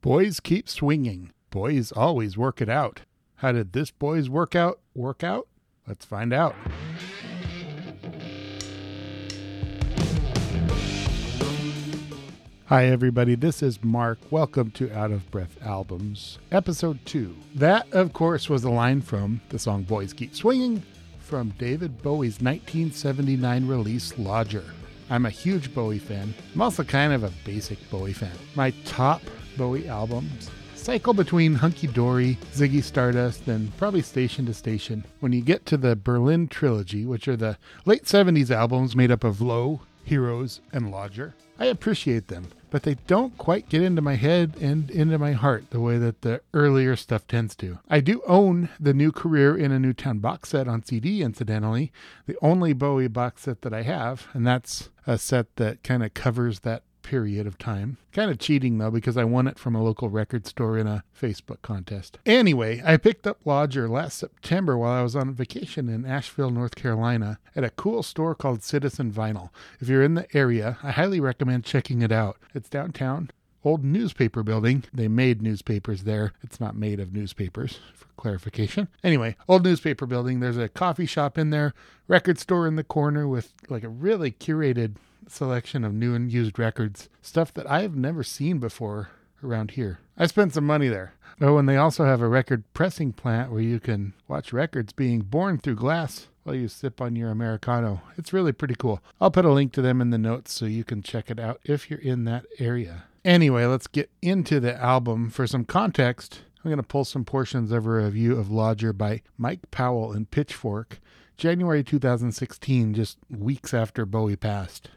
Boys keep swinging. Boys always work it out. How did this boy's workout work out? Let's find out. Hi, everybody. This is Mark. Welcome to Out of Breath Albums, Episode 2. That, of course, was a line from the song Boys Keep Swinging from David Bowie's 1979 release Lodger. I'm a huge Bowie fan. I'm also kind of a basic Bowie fan. My top Bowie albums cycle between Hunky Dory, Ziggy Stardust, and probably Station to Station. When you get to the Berlin Trilogy, which are the late 70s albums made up of Low, Heroes, and Lodger, I appreciate them, but they don't quite get into my head and into my heart the way that the earlier stuff tends to. I do own the new Career in a New Town box set on CD, incidentally, the only Bowie box set that I have, and that's a set that kind of covers that period of time. Kind of cheating though, because I won it from a local record store in a Facebook contest. Anyway, I picked up Lodger last September while I was on vacation in Asheville, North Carolina, at a cool store called Citizen Vinyl. If you're in the area, I highly recommend checking it out. It's downtown. Old newspaper building. They made newspapers there. It's not made of newspapers, for clarification. Anyway, old newspaper building. There's a coffee shop in there, record store in the corner with like a really curated selection of new and used records, stuff that I have never seen before around here. I spent some money there. Oh, and they also have a record pressing plant where you can watch records being born through glass while you sip on your Americano. It's really pretty cool. I'll put a link to them in the notes so you can check it out if you're in that area. Anyway, let's get into the album. For some context, I'm going to pull some portions of a review of Lodger by Mike Powell in Pitchfork, January 2016, just weeks after Bowie passed.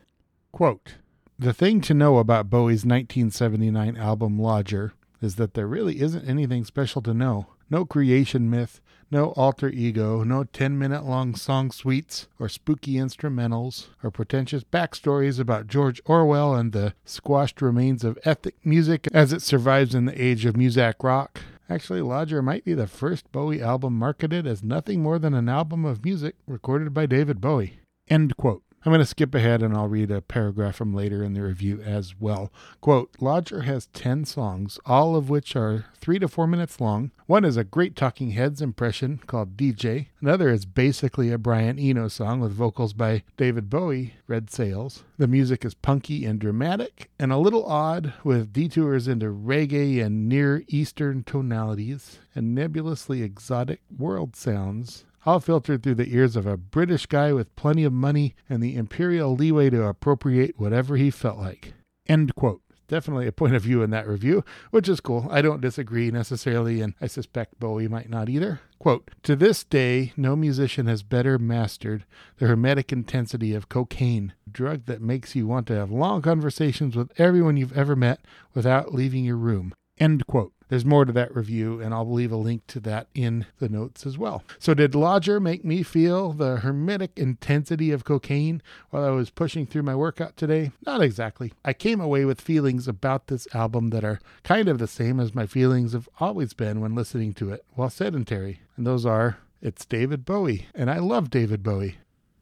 Quote The thing to know about Bowie's 1979 album Lodger is that there really isn't anything special to know. No creation myth, no alter ego, no 10 minute long song suites or spooky instrumentals or pretentious backstories about George Orwell and the squashed remains of ethnic music as it survives in the age of Muzak rock. Actually, Lodger might be the first Bowie album marketed as nothing more than an album of music recorded by David Bowie. End quote. I'm going to skip ahead and I'll read a paragraph from later in the review as well. Quote Lodger has 10 songs, all of which are three to four minutes long. One is a great Talking Heads impression called DJ. Another is basically a Brian Eno song with vocals by David Bowie, Red Sails. The music is punky and dramatic and a little odd with detours into reggae and Near Eastern tonalities and nebulously exotic world sounds all filtered through the ears of a British guy with plenty of money and the imperial leeway to appropriate whatever he felt like. End quote. Definitely a point of view in that review, which is cool. I don't disagree necessarily, and I suspect Bowie might not either. Quote To this day, no musician has better mastered the hermetic intensity of cocaine, a drug that makes you want to have long conversations with everyone you've ever met without leaving your room. End quote. There's more to that review, and I'll leave a link to that in the notes as well. So, did Lodger make me feel the hermetic intensity of cocaine while I was pushing through my workout today? Not exactly. I came away with feelings about this album that are kind of the same as my feelings have always been when listening to it while sedentary. And those are it's David Bowie, and I love David Bowie.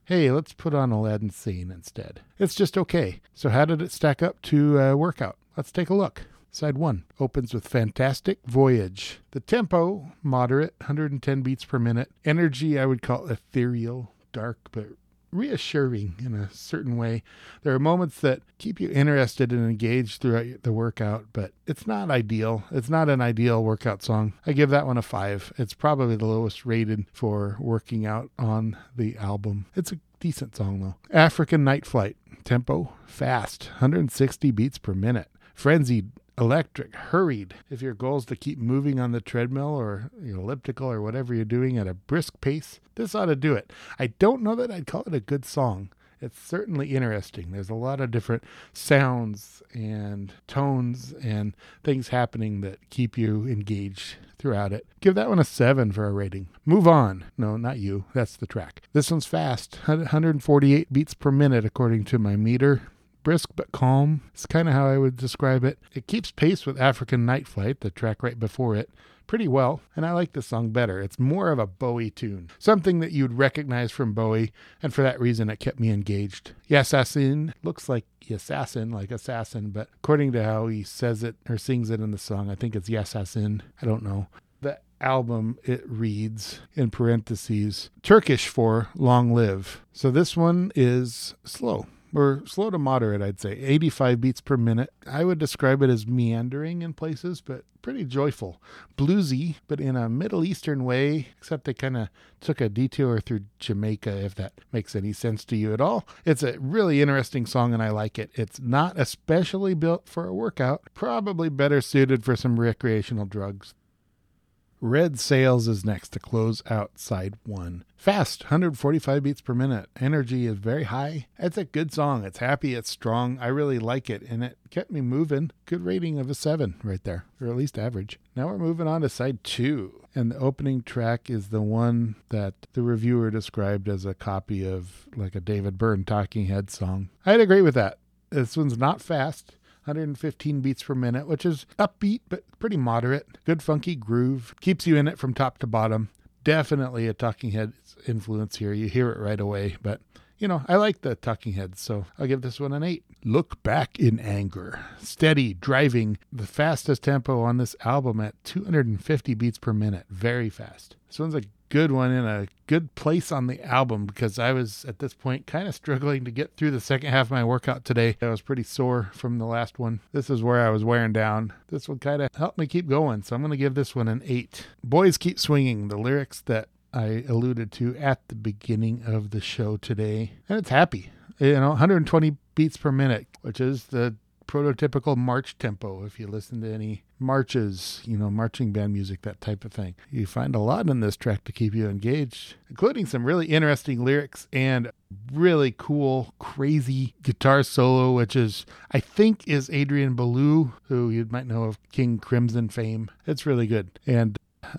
Hey, let's put on Aladdin Sane instead. It's just okay. So, how did it stack up to uh, workout? Let's take a look. Side 1 opens with Fantastic Voyage. The tempo, moderate, 110 beats per minute. Energy, I would call ethereal, dark, but reassuring in a certain way. There are moments that keep you interested and engaged throughout the workout, but it's not ideal. It's not an ideal workout song. I give that one a five. It's probably the lowest rated for working out on the album. It's a decent song though. African Night Flight. Tempo, fast, 160 beats per minute. Frenzied, electric, hurried. If your goal is to keep moving on the treadmill or elliptical or whatever you're doing at a brisk pace, this ought to do it. I don't know that I'd call it a good song. It's certainly interesting. There's a lot of different sounds and tones and things happening that keep you engaged throughout it. Give that one a 7 for a rating. Move on. No, not you. That's the track. This one's fast. 148 beats per minute according to my meter brisk but calm. It's kind of how I would describe it. It keeps pace with African Night Flight, the track right before it, pretty well, and I like this song better. It's more of a Bowie tune, something that you'd recognize from Bowie, and for that reason, it kept me engaged. Yassassin looks like assassin, like assassin, but according to how he says it or sings it in the song, I think it's Yassassin. I don't know. The album, it reads in parentheses Turkish for long live. So this one is slow or slow to moderate, I'd say. 85 beats per minute. I would describe it as meandering in places, but pretty joyful. Bluesy, but in a Middle Eastern way, except they kind of took a detour through Jamaica, if that makes any sense to you at all. It's a really interesting song, and I like it. It's not especially built for a workout, probably better suited for some recreational drugs. Red Sails is next to close out side one. Fast, 145 beats per minute. Energy is very high. It's a good song. It's happy, it's strong. I really like it, and it kept me moving. Good rating of a 7 right there, or at least average. Now we're moving on to side two, and the opening track is the one that the reviewer described as a copy of like a David Byrne Talking Head song. I'd agree with that. This one's not fast. 115 beats per minute, which is upbeat but pretty moderate. Good funky groove. Keeps you in it from top to bottom. Definitely a Talking Heads influence here. You hear it right away, but you know, I like the Talking Heads, so I'll give this one an 8. Look Back in Anger. Steady, driving, the fastest tempo on this album at 250 beats per minute. Very fast. This one's a good one in a good place on the album because I was at this point kind of struggling to get through the second half of my workout today. I was pretty sore from the last one. This is where I was wearing down. This one kind of helped me keep going, so I'm going to give this one an 8. Boys Keep Swinging, the lyrics that I alluded to at the beginning of the show today. And it's happy. You know, 120 beats per minute, which is the prototypical march tempo if you listen to any marches, you know, marching band music, that type of thing. You find a lot in this track to keep you engaged, including some really interesting lyrics and really cool, crazy guitar solo, which is, I think, is Adrian Belew, who you might know of King Crimson fame. It's really good. And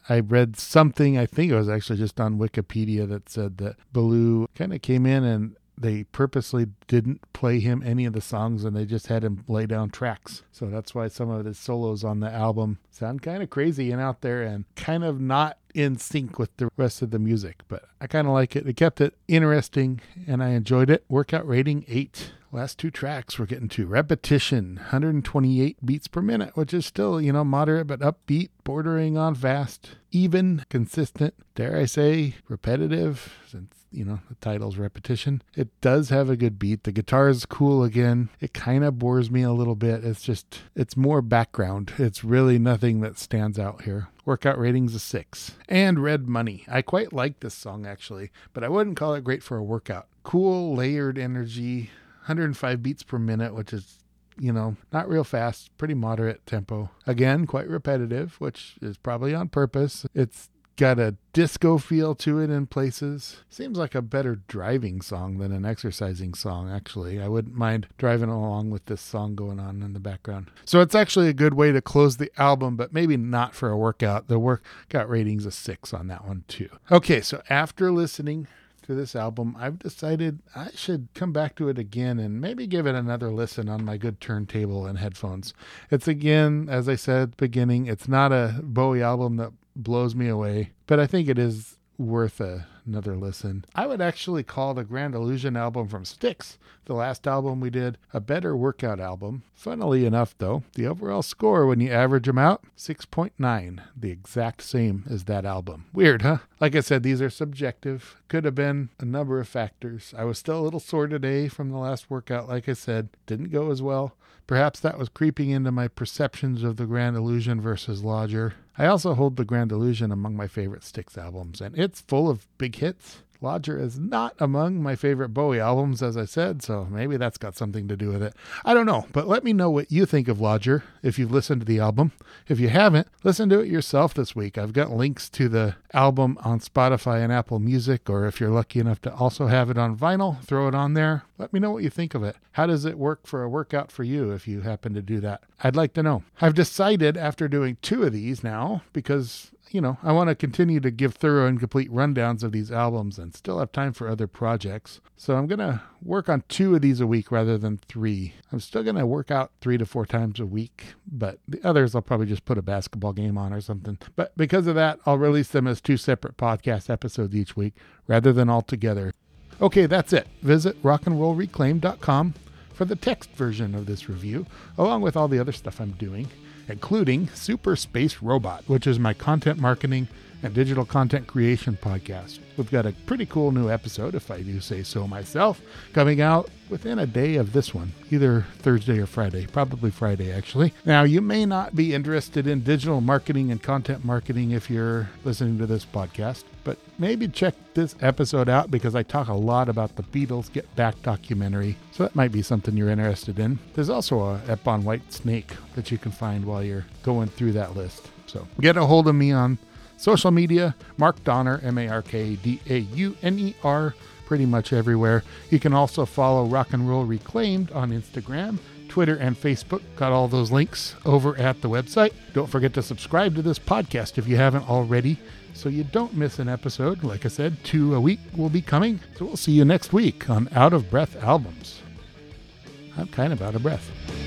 I read something, I think it was actually just on Wikipedia, that said that Belew kind of came in and they purposely didn't play him any of the songs and they just had him lay down tracks. So that's why some of his solos on the album sound kind of crazy and out there and kind of not in sync with the rest of the music. But I kind of like it. It kept it interesting and I enjoyed it. Workout rating 8. Last two tracks we're getting to repetition 128 beats per minute which is still you know moderate but upbeat bordering on fast even consistent dare i say repetitive since you know, the title's repetition. It does have a good beat. The guitar is cool again. It kind of bores me a little bit. It's just, it's more background. It's really nothing that stands out here. Workout ratings a six. And Red Money. I quite like this song actually, but I wouldn't call it great for a workout. Cool, layered energy, 105 beats per minute, which is you know, not real fast, pretty moderate tempo. Again, quite repetitive, which is probably on purpose. It's got a disco feel to it in places. Seems like a better driving song than an exercising song, actually. I wouldn't mind driving along with this song going on in the background. So it's actually a good way to close the album, but maybe not for a workout. The workout rating's a six on that one, too. Okay, so after listening to this album, I've decided I should come back to it again and maybe give it another listen on my good turntable and headphones. It's again, as I said at the beginning, it's not a Bowie album that blows me away, but I think it is worth a, another listen. I would actually call the Grand Illusion album from Styx, the last album we did, a better workout album. Funnily enough, though, the overall score, when you average them out, 6.9, the exact same as that album. Weird, huh? Like I said, these are subjective. Could have been a number of factors. I was still a little sore today from the last workout, like I said. Didn't go as well. Perhaps that was creeping into my perceptions of the Grand Illusion versus Lodger. I also hold the Grand Illusion among my favorite Styx albums, and it's full of big hits. Lodger is not among my favorite Bowie albums, as I said, so maybe that's got something to do with it. I don't know, but let me know what you think of Lodger if you've listened to the album. If you haven't, listen to it yourself this week. I've got links to the album on Spotify and Apple Music, or if you're lucky enough to also have it on vinyl, throw it on there. Let me know what you think of it. How does it work for a workout for you if you happen to do that? I'd like to know. I've decided after doing two of these now, because you know, I want to continue to give thorough and complete rundowns of these albums and still have time for other projects. So I'm going to work on two of these a week rather than three. I'm still going to work out three to four times a week, but the others I'll probably just put a basketball game on or something. But because of that, I'll release them as two separate podcast episodes each week rather than all together. Okay, that's it. Visit rockandrollreclaimed.com for the text version of this review, along with all the other stuff I'm doing including Super Space Robot, which is my content marketing and digital content creation podcast. We've got a pretty cool new episode, if I do say so myself, coming out within a day of this one, either Thursday or Friday, probably Friday actually. Now, you may not be interested in digital marketing and content marketing if you're listening to this podcast, but maybe check this episode out because I talk a lot about the Beatles Get Back documentary, so that might be something you're interested in. There's also a ep on Whitesnake that you can find while you're going through that list. So get a hold of me on social media, Mark Dauner, M A R K D A U N E R, pretty much everywhere. You can also follow Rock and Roll Reclaimed on Instagram, Twitter, and Facebook. Got all those links over at the website. Don't forget to subscribe to this podcast if you haven't already so you don't miss an episode. Like I said, two a week will be coming. So we'll see you next week on Out of Breath Albums. I'm kind of out of breath.